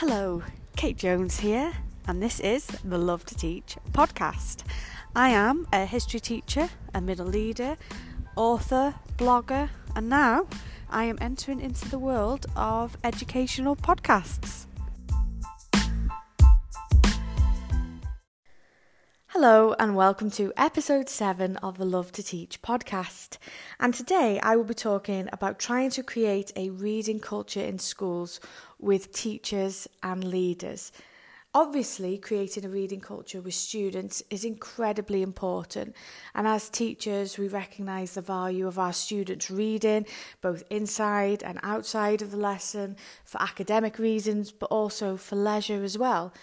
Hello, Kate Jones here, and this is the Love to Teach podcast. I am a history teacher, a middle leader, author, blogger, and now I am entering into the world of educational podcasts. Hello, and welcome to episode 7 of the Love to Teach podcast. And today I will be talking about trying to create a reading culture in schools with teachers and leaders. Obviously, creating a reading culture with students is incredibly important, and as teachers, we recognise the value of our students reading both inside and outside of the lesson for academic reasons, but also for leisure as well.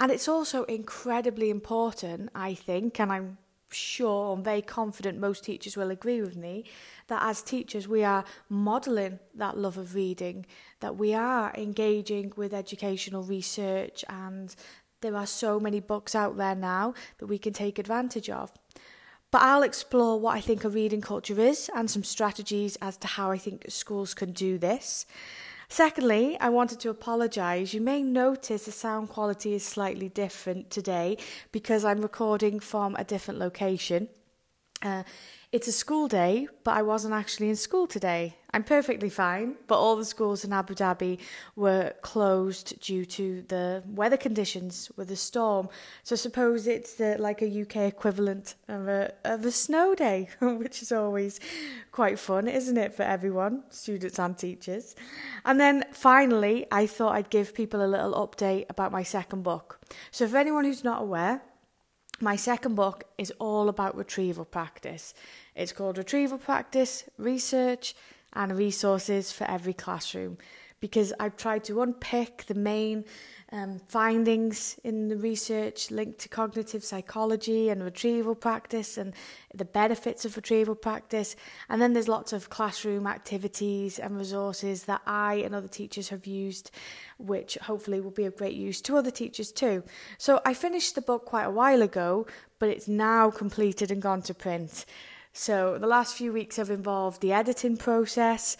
And it's also incredibly important, I think, and I'm sure, I'm very confident most teachers will agree with me, that as teachers we are modelling that love of reading, that we are engaging with educational research, and there are so many books out there now that we can take advantage of. But I'll explore what I think a reading culture is and some strategies as to how I think schools can do this. Secondly, I wanted to apologise. You may notice the sound quality is slightly different today because I'm recording from a different location. Uh, it's a school day, but I wasn't actually in school today. I'm perfectly fine, but all the schools in Abu Dhabi were closed due to the weather conditions with the storm. So suppose it's the, like a UK equivalent of a, of a snow day, which is always quite fun, isn't it, for everyone, students and teachers. And then finally, I thought I'd give people a little update about my second book. So for anyone who's not aware, my second book is all about retrieval practice. It's called Retrieval Practice Research and Resources for Every Classroom because I've tried to unpick the main um, findings in the research linked to cognitive psychology and retrieval practice and the benefits of retrieval practice. And then there's lots of classroom activities and resources that I and other teachers have used, which hopefully will be of great use to other teachers too. So I finished the book quite a while ago, but it's now completed and gone to print. So the last few weeks have involved the editing process,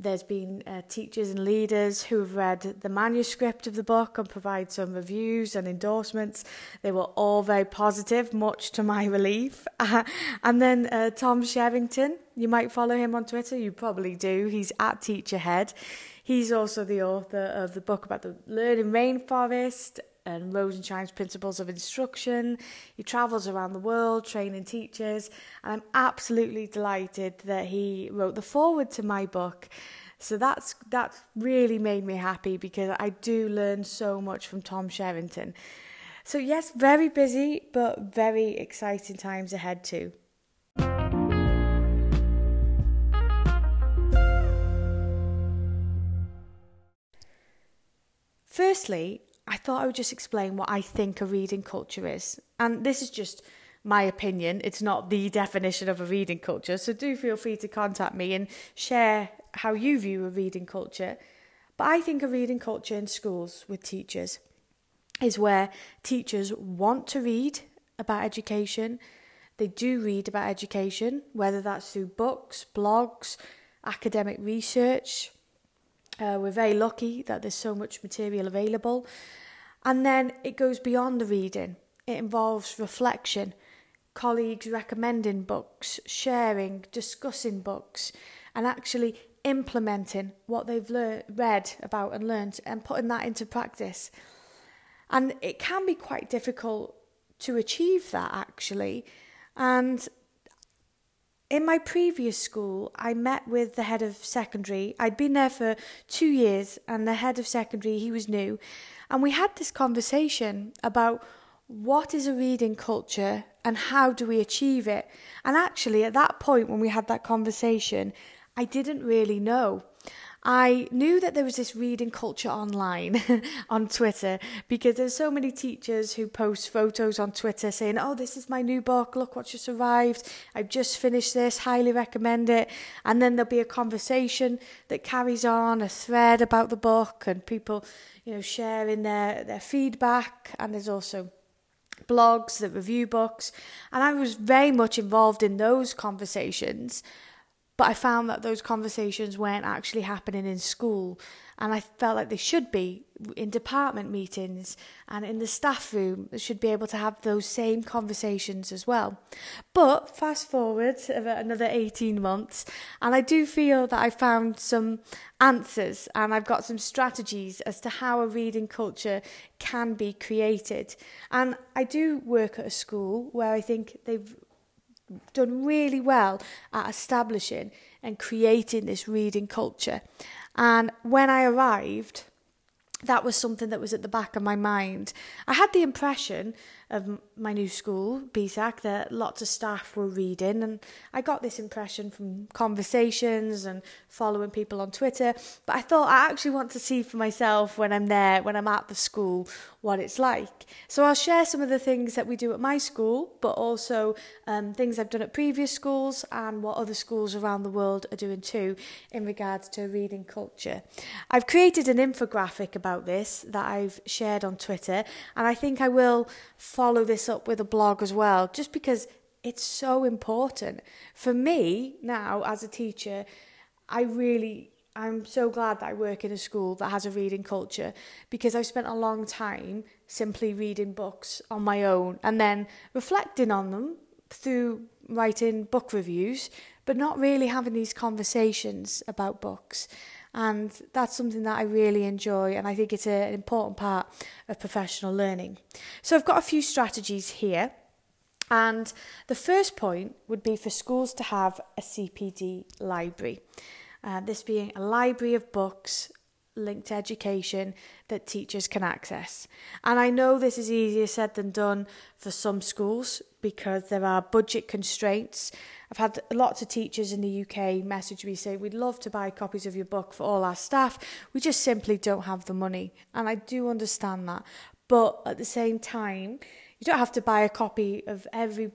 there's been uh, teachers and leaders who have read the manuscript of the book and provide some reviews and endorsements. They were all very positive, much to my relief. And then uh, Tom Sherrington, you might follow him on Twitter, you probably do. He's at Teacherhead. He's also the author of the book about the learning rainforest and Rosenshine's Principles of Instruction. He travels around the world training teachers, and I'm absolutely delighted that he wrote the foreword to my book. So that's that really made me happy because I do learn so much from Tom Sherrington. So yes, very busy but very exciting times ahead too. Firstly, I thought I would just explain what I think a reading culture is. And this is just my opinion. It's not the definition of a reading culture. So do feel free to contact me and share how you view a reading culture. But I think a reading culture in schools with teachers is where teachers want to read about education. They do read about education, whether that's through books, blogs, academic research. Uh, we're very lucky that there's so much material available. And then it goes beyond the reading, it involves reflection, colleagues recommending books, sharing, discussing books, and actually implementing what they've learned, read about and learned and putting that into practice. And it can be quite difficult to achieve that actually. And in my previous school, I met with the head of secondary. I'd been there for two years, and the head of secondary, he was new. And we had this conversation about what is a reading culture and how do we achieve it. And actually, at that point, when we had that conversation, I didn't really know. I knew that there was this reading culture online on Twitter because there's so many teachers who post photos on Twitter saying, "Oh, this is my new book. Look what just arrived. I've just finished this. Highly recommend it." And then there'll be a conversation that carries on, a thread about the book, and people, you know, sharing their their feedback. And there's also blogs that review books, and I was very much involved in those conversations. But I found that those conversations weren't actually happening in school. And I felt like they should be in department meetings and in the staff room, should be able to have those same conversations as well. But fast forward another 18 months, and I do feel that I found some answers and I've got some strategies as to how a reading culture can be created. And I do work at a school where I think they've done really well at establishing and creating this reading culture. And when I arrived, that was something that was at the back of my mind. I had the impression of my new school, BSAK, that lots of staff were reading, and I got this impression from conversations and following people on Twitter. But I thought I actually want to see for myself when I'm there, when I'm at the school, what it's like. So I'll share some of the things that we do at my school, but also um, things I've done at previous schools and what other schools around the world are doing too in regards to reading culture. I've created an infographic about this that I've shared on Twitter, and I think I will follow this up with a blog as well, just because it's so important. For me now, as a teacher, I really, I'm so glad that I work in a school that has a reading culture because I've spent a long time simply reading books on my own and then reflecting on them through writing book reviews, but not really having these conversations about books. And that's something that I really enjoy, and I think it's an important part of professional learning. So, I've got a few strategies here. And the first point would be for schools to have a CPD library. Uh, this being a library of books linked to education that teachers can access. And I know this is easier said than done for some schools because there are budget constraints. I've had lots of teachers in the UK message me saying, We'd love to buy copies of your book for all our staff. We just simply don't have the money. And I do understand that. But at the same time, you don't have to buy a copy of every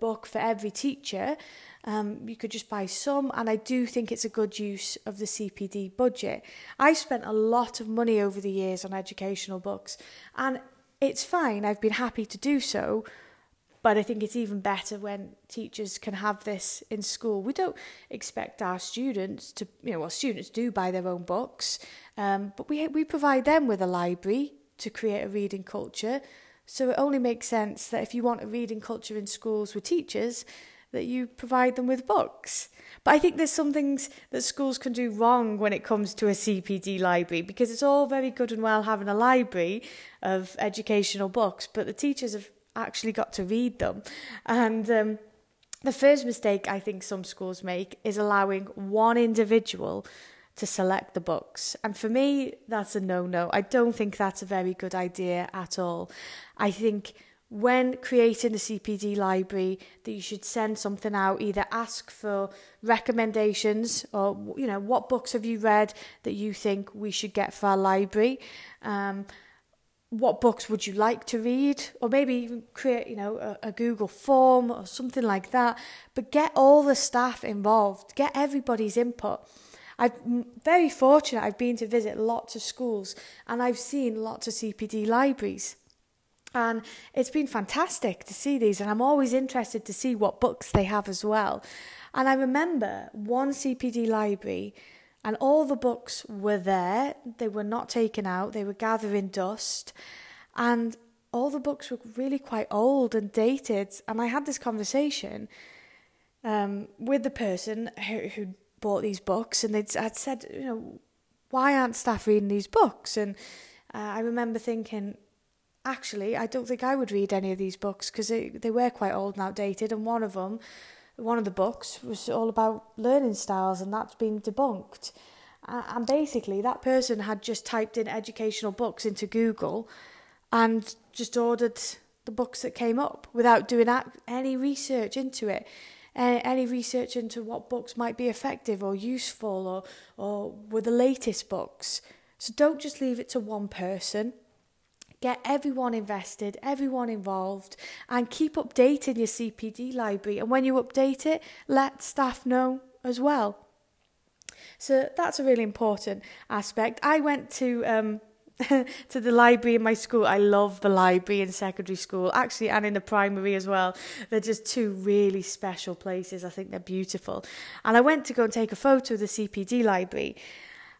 book for every teacher. Um, you could just buy some, and I do think it's a good use of the CPD budget. I've spent a lot of money over the years on educational books, and it's fine. I've been happy to do so, but I think it's even better when teachers can have this in school. We don't expect our students to, you know, well, students do buy their own books, um, but we we provide them with a library to create a reading culture. So it only makes sense that if you want a reading culture in schools with teachers, that you provide them with books. But I think there's some things that schools can do wrong when it comes to a CPD library because it's all very good and well having a library of educational books, but the teachers have actually got to read them. And um, the first mistake I think some schools make is allowing one individual to select the books. And for me, that's a no no. I don't think that's a very good idea at all. I think when creating a CPD library that you should send something out either ask for recommendations or you know what books have you read that you think we should get for our library? Um, what books would you like to read? Or maybe even create you know a, a google form or something like that. But get all the staff involved. Get everybody's input. I'm very fortunate I've been to visit lots of schools and I've seen lots of CPD libraries and it's been fantastic to see these, and I'm always interested to see what books they have as well. And I remember one CPD library, and all the books were there, they were not taken out, they were gathering dust, and all the books were really quite old and dated. And I had this conversation um, with the person who, who bought these books, and they'd I'd said, you know, why aren't staff reading these books? And uh, I remember thinking, actually, I don't think I would read any of these books because they, were quite old and outdated. And one of them, one of the books, was all about learning styles, and that's been debunked. And basically, that person had just typed in educational books into Google and just ordered the books that came up without doing any research into it. Any research into what books might be effective or useful or, or were the latest books. So don't just leave it to one person. Get everyone invested, everyone involved, and keep updating your CPD library. And when you update it, let staff know as well. So that's a really important aspect. I went to um, to the library in my school. I love the library in secondary school, actually, and in the primary as well. They're just two really special places. I think they're beautiful. And I went to go and take a photo of the CPD library.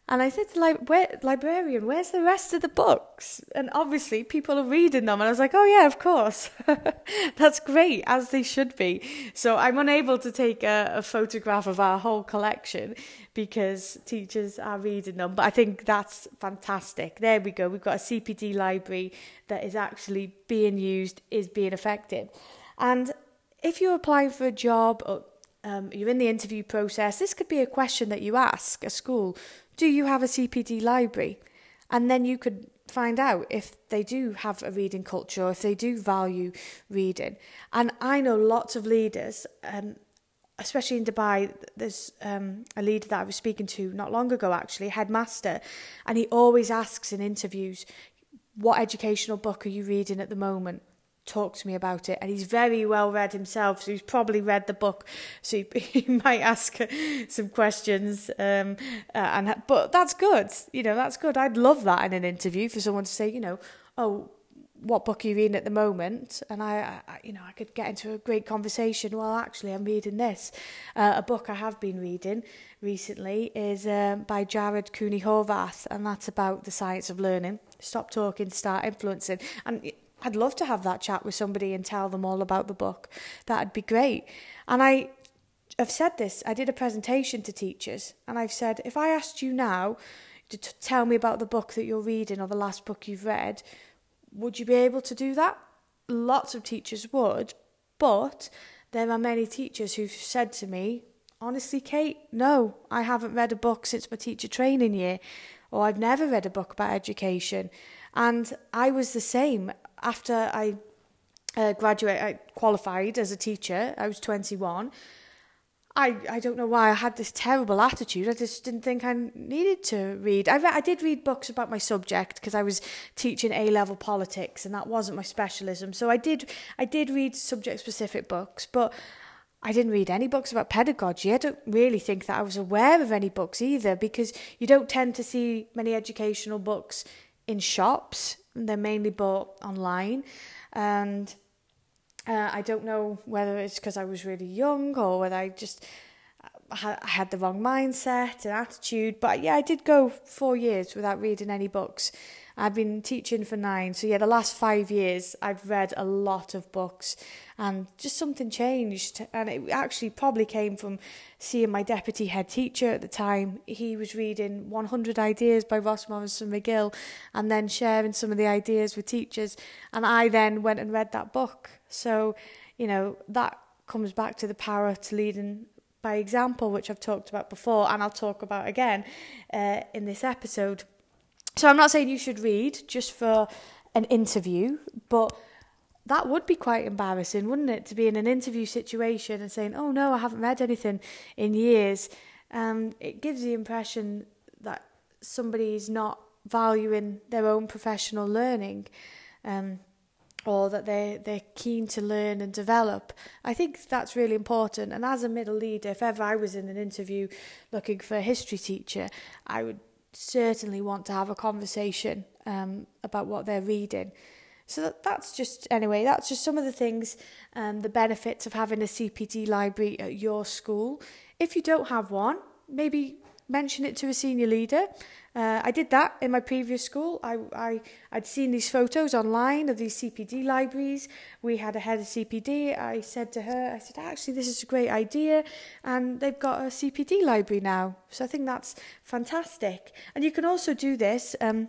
And I said to the li- where, librarian, where's the rest of the books? And obviously, people are reading them. And I was like, oh, yeah, of course. That's great, as they should be. So I'm unable to take a, a photograph of our whole collection because teachers are reading them. But I think that's fantastic. There we go. We've got a CPD library that is actually being used, is being effective. And if you're applying for a job or um, you're in the interview process, this could be a question that you ask a school do you have a CPD library? And then you could find out if they do have a reading culture if they do value reading. And I know lots of leaders, um, especially in Dubai, there's um, a leader that I was speaking to not long ago, actually, headmaster, and he always asks in interviews, what educational book are you reading at the moment? Talk to me about it. And he's very well read himself, so he's probably read the book. So he, he might ask some questions. Um, uh, and but that's good. You know, that's good. I'd love that in an interview for someone to say, you know, oh, what book are you reading at the moment? And I, I you know, I could get into a great conversation. Well, actually, I'm reading this. Uh, a book I have been reading recently is um, by Jared Cooney Horvath, and that's about the science of learning. Stop talking, start influencing. And I'd love to have that chat with somebody and tell them all about the book. That'd be great. And I I've said this, I did a presentation to teachers and I've said if I asked you now to t- tell me about the book that you're reading or the last book you've read, would you be able to do that? Lots of teachers would, but there are many teachers who've said to me, honestly, Kate, no, I haven't read a book since my teacher training year, or I've never read a book about education. And I was the same after I uh, graduated, I qualified as a teacher. I was 21. I, I don't know why I had this terrible attitude. I just didn't think I needed to read. I, re- I did read books about my subject because I was teaching A level politics and that wasn't my specialism. So I did I did read subject specific books, but I didn't read any books about pedagogy. I don't really think that I was aware of any books either because you don't tend to see many educational books in shops. They're mainly bought online. And uh, I don't know whether it's because I was really young or whether I just I had the wrong mindset and attitude. But yeah, I did go four years without reading any books. I've been teaching for nine. So yeah, the last five years I've read a lot of books and just something changed. And it actually probably came from seeing my deputy head teacher at the time. He was reading 100 Ideas by Ross Morrison McGill and then sharing some of the ideas with teachers. And I then went and read that book. So, you know, that comes back to the power to leading by example, which I've talked about before and I'll talk about again uh, in this episode. So I'm not saying you should read just for an interview, but that would be quite embarrassing, wouldn't it, to be in an interview situation and saying, "Oh no, I haven't read anything in years." Um, it gives the impression that somebody's not valuing their own professional learning, um, or that they they're keen to learn and develop. I think that's really important. And as a middle leader, if ever I was in an interview looking for a history teacher, I would certainly want to have a conversation um, about what they're reading. So that, that's just, anyway, that's just some of the things, um, the benefits of having a CPD library at your school. If you don't have one, maybe mention it to a senior leader. Uh, I did that in my previous school. I, I, I'd seen these photos online of these CPD libraries. We had a head of CPD. I said to her, I said, actually, this is a great idea. And they've got a CPD library now. So I think that's fantastic. And you can also do this. Um,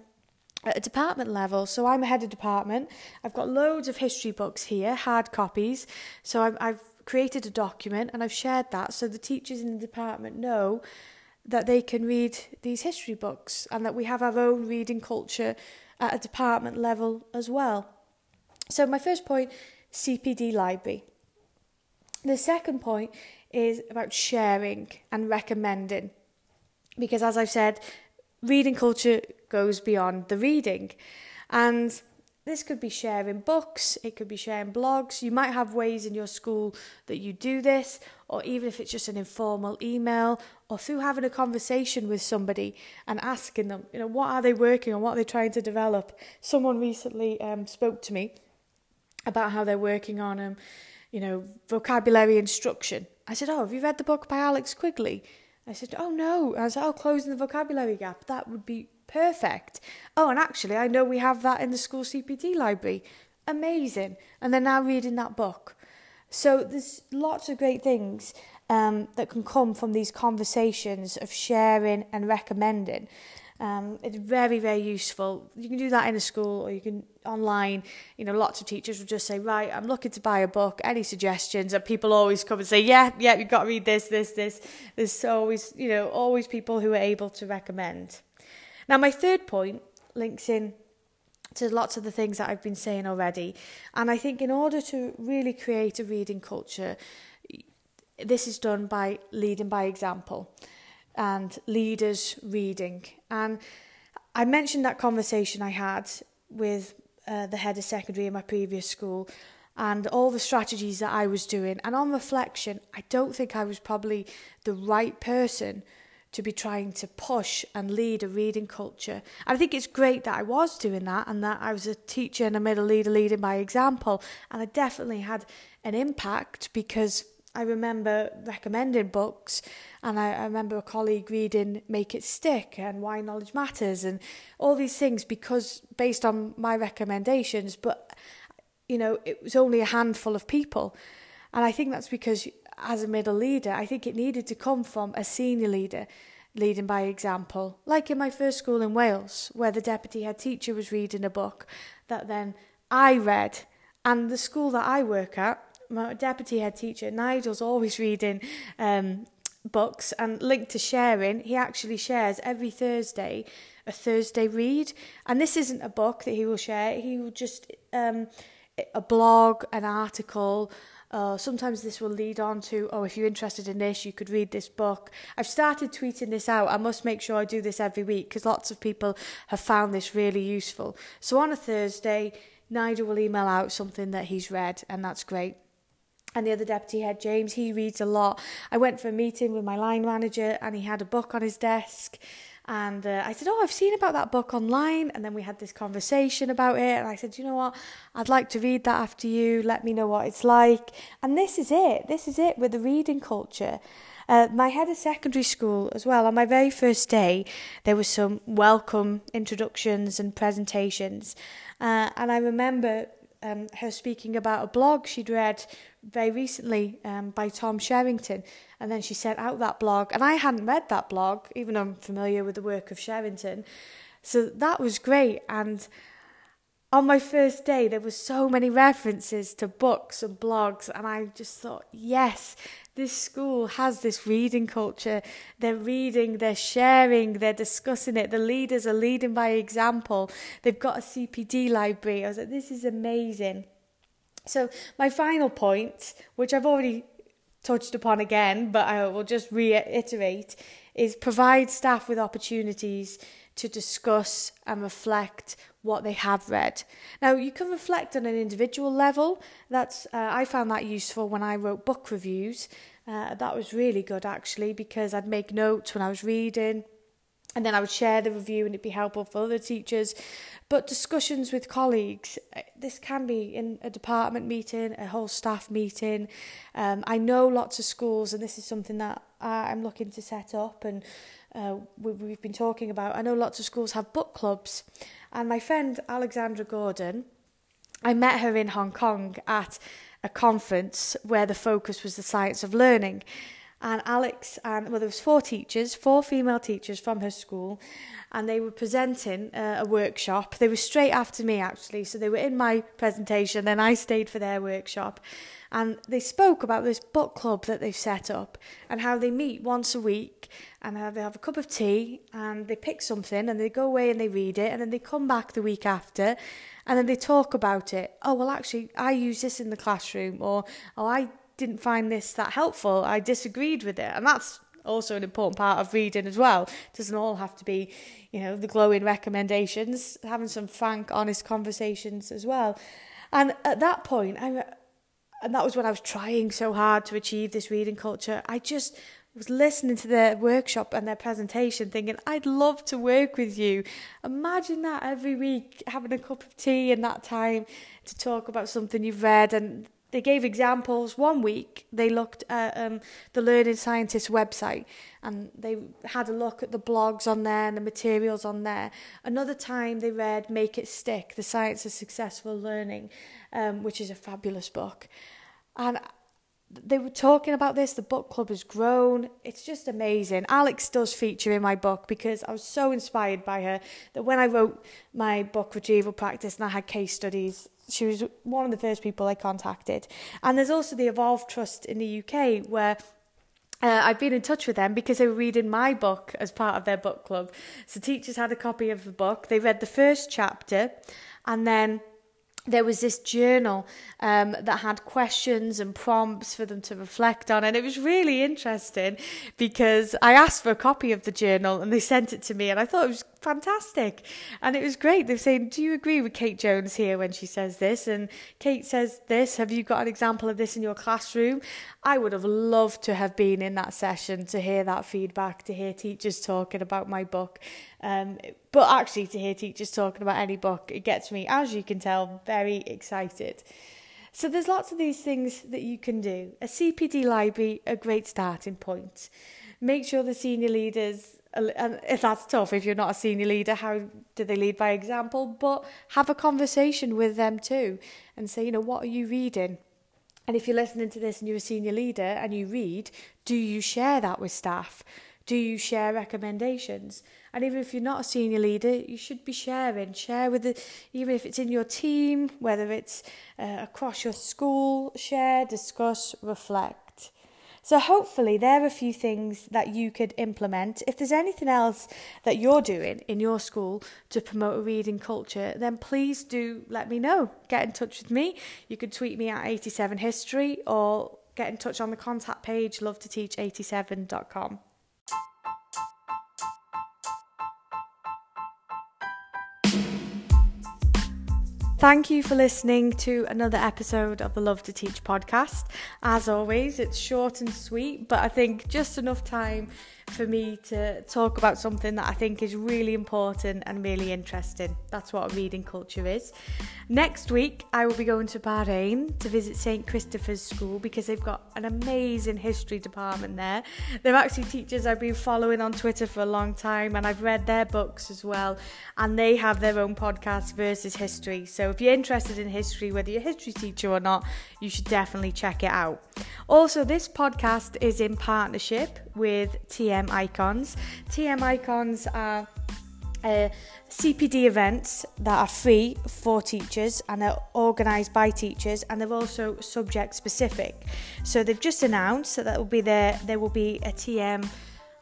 at a department level. So I'm a head of department. I've got loads of history books here, hard copies. So I've, I've created a document and I've shared that so the teachers in the department know that they can read these history books and that we have our own reading culture at a department level as well. So, my first point CPD library. The second point is about sharing and recommending because, as I've said, reading culture goes beyond the reading. And this could be sharing books, it could be sharing blogs. You might have ways in your school that you do this, or even if it's just an informal email, or through having a conversation with somebody and asking them, you know, what are they working on, what are they trying to develop. Someone recently um, spoke to me about how they're working on, um, you know, vocabulary instruction. I said, oh, have you read the book by Alex Quigley? I said, oh no. And I said, oh, closing the vocabulary gap. That would be Perfect. Oh, and actually, I know we have that in the school CPD library. Amazing. And they're now reading that book. So there's lots of great things um, that can come from these conversations of sharing and recommending. Um, it's very, very useful. You can do that in a school or you can online. You know, lots of teachers will just say, right, I'm looking to buy a book. Any suggestions? And people always come and say, yeah, yeah, you've got to read this, this, this. There's always, you know, always people who are able to recommend. Now, my third point links in to lots of the things that I've been saying already. And I think in order to really create a reading culture, this is done by leading by example and leaders reading. And I mentioned that conversation I had with uh, the head of secondary in my previous school and all the strategies that I was doing. And on reflection, I don't think I was probably the right person to be trying to push and lead a reading culture. I think it's great that I was doing that and that I was a teacher and a middle leader leading by example. And I definitely had an impact because I remember recommending books and I, I remember a colleague reading Make It Stick and Why Knowledge Matters and all these things because based on my recommendations, but you know, it was only a handful of people. And I think that's because as a middle leader, I think it needed to come from a senior leader leading by example, like in my first school in Wales, where the deputy head teacher was reading a book that then I read. And the school that I work at, my deputy head teacher, Nigel's always reading um, books and linked to sharing. He actually shares every Thursday a Thursday read. And this isn't a book that he will share, he will just, um, a blog, an article, uh, sometimes this will lead on to, oh, if you're interested in this, you could read this book. I've started tweeting this out. I must make sure I do this every week because lots of people have found this really useful. So on a Thursday, Nigel will email out something that he's read, and that's great. And the other deputy head, James, he reads a lot. I went for a meeting with my line manager, and he had a book on his desk. And uh, I said, Oh, I've seen about that book online. And then we had this conversation about it. And I said, You know what? I'd like to read that after you. Let me know what it's like. And this is it. This is it with the reading culture. Uh, my head of secondary school as well, on my very first day, there was some welcome introductions and presentations. Uh, and I remember um, her speaking about a blog she'd read very recently um, by Tom Sherrington. And then she sent out that blog. And I hadn't read that blog, even though I'm familiar with the work of Sherrington. So that was great. And on my first day, there were so many references to books and blogs. And I just thought, yes, this school has this reading culture. They're reading, they're sharing, they're discussing it. The leaders are leading by example. They've got a CPD library. I was like, this is amazing. So, my final point, which I've already touched upon again, but I will just reiterate, is provide staff with opportunities to discuss and reflect what they have read. Now, you can reflect on an individual level. That's uh, I found that useful when I wrote book reviews. Uh, that was really good actually because I'd make notes when I was reading and then I would share the review and it'd be helpful for other teachers. But discussions with colleagues, uh, this can be in a department meeting, a whole staff meeting. Um, I know lots of schools, and this is something that I'm looking to set up, and uh, we, we've been talking about. I know lots of schools have book clubs, and my friend Alexandra Gordon, I met her in Hong Kong at a conference where the focus was the science of learning and Alex and well there was four teachers, four female teachers from her school, and they were presenting uh, a workshop. They were straight after me actually, so they were in my presentation, then I stayed for their workshop. And they spoke about this book club that they've set up and how they meet once a week and how they have a cup of tea and they pick something and they go away and they read it and then they come back the week after and then they talk about it. Oh, well, actually, I use this in the classroom or, oh, I didn't find this that helpful. I disagreed with it. And that's also an important part of reading as well. It doesn't all have to be, you know, the glowing recommendations, having some frank, honest conversations as well. And at that point, I, and that was when I was trying so hard to achieve this reading culture. I just was listening to their workshop and their presentation thinking, I'd love to work with you. Imagine that every week, having a cup of tea and that time to talk about something you've read. And they gave examples. One week, they looked at um, the Learning Scientist website and they had a look at the blogs on there and the materials on there. Another time, they read Make It Stick, The Science of Successful Learning, um, which is a fabulous book. And they were talking about this. The book club has grown. It's just amazing. Alex does feature in my book because I was so inspired by her that when I wrote my book, Retrieval Practice, and I had case studies, she was one of the first people I contacted. And there's also the Evolve Trust in the UK where uh, I've been in touch with them because they were reading my book as part of their book club. So teachers had a copy of the book. They read the first chapter and then there was this journal um, that had questions and prompts for them to reflect on. And it was really interesting because I asked for a copy of the journal and they sent it to me. And I thought it was fantastic. And it was great. They were saying, Do you agree with Kate Jones here when she says this? And Kate says this. Have you got an example of this in your classroom? I would have loved to have been in that session to hear that feedback, to hear teachers talking about my book. Um, but actually, to hear teachers talking about any book, it gets me, as you can tell, very excited. So there's lots of these things that you can do. A CPD library, a great starting point. Make sure the senior leaders and if that's tough, if you're not a senior leader, how do they lead by example? But have a conversation with them too and say, you know, what are you reading? And if you're listening to this and you're a senior leader and you read, do you share that with staff? Do you share recommendations? And even if you're not a senior leader, you should be sharing. Share with the, even if it's in your team, whether it's uh, across your school, share, discuss, reflect. So hopefully there are a few things that you could implement. If there's anything else that you're doing in your school to promote a reading culture, then please do let me know. Get in touch with me. You can tweet me at 87history or get in touch on the contact page love to teach 87.com. Thank you for listening to another episode of the Love to Teach podcast. As always, it's short and sweet, but I think just enough time for me to talk about something that I think is really important and really interesting. That's what reading culture is. Next week, I will be going to Bahrain to visit St. Christopher's School because they've got an amazing history department there. They're actually teachers I've been following on Twitter for a long time and I've read their books as well. And they have their own podcast, Versus History. So if you're interested in history, whether you're a history teacher or not, you should definitely check it out. Also, this podcast is in partnership with TM Icons. TM Icons are uh, CPD events that are free for teachers and they're organised by teachers and they're also subject specific. So they've just announced that, that will be there. There will be a TM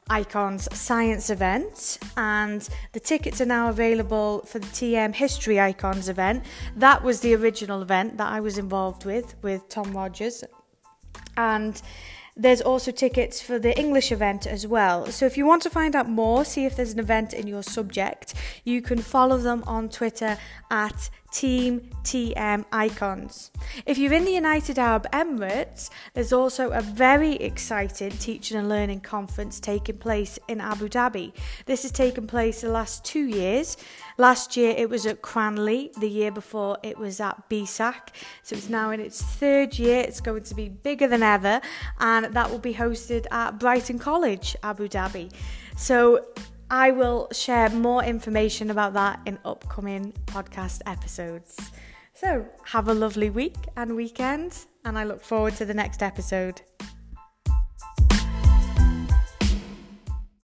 Icons Science event, and the tickets are now available for the TM History Icons event. That was the original event that I was involved with, with Tom Rogers. And there's also tickets for the English event as well. So if you want to find out more, see if there's an event in your subject, you can follow them on Twitter at Team TM Icons. If you're in the United Arab Emirates, there's also a very exciting teaching and learning conference taking place in Abu Dhabi. This has taken place the last two years. Last year it was at Cranleigh, the year before it was at BSAK. So it's now in its third year. It's going to be bigger than ever, and that will be hosted at Brighton College, Abu Dhabi. So I will share more information about that in upcoming podcast episodes. So, have a lovely week and weekend, and I look forward to the next episode.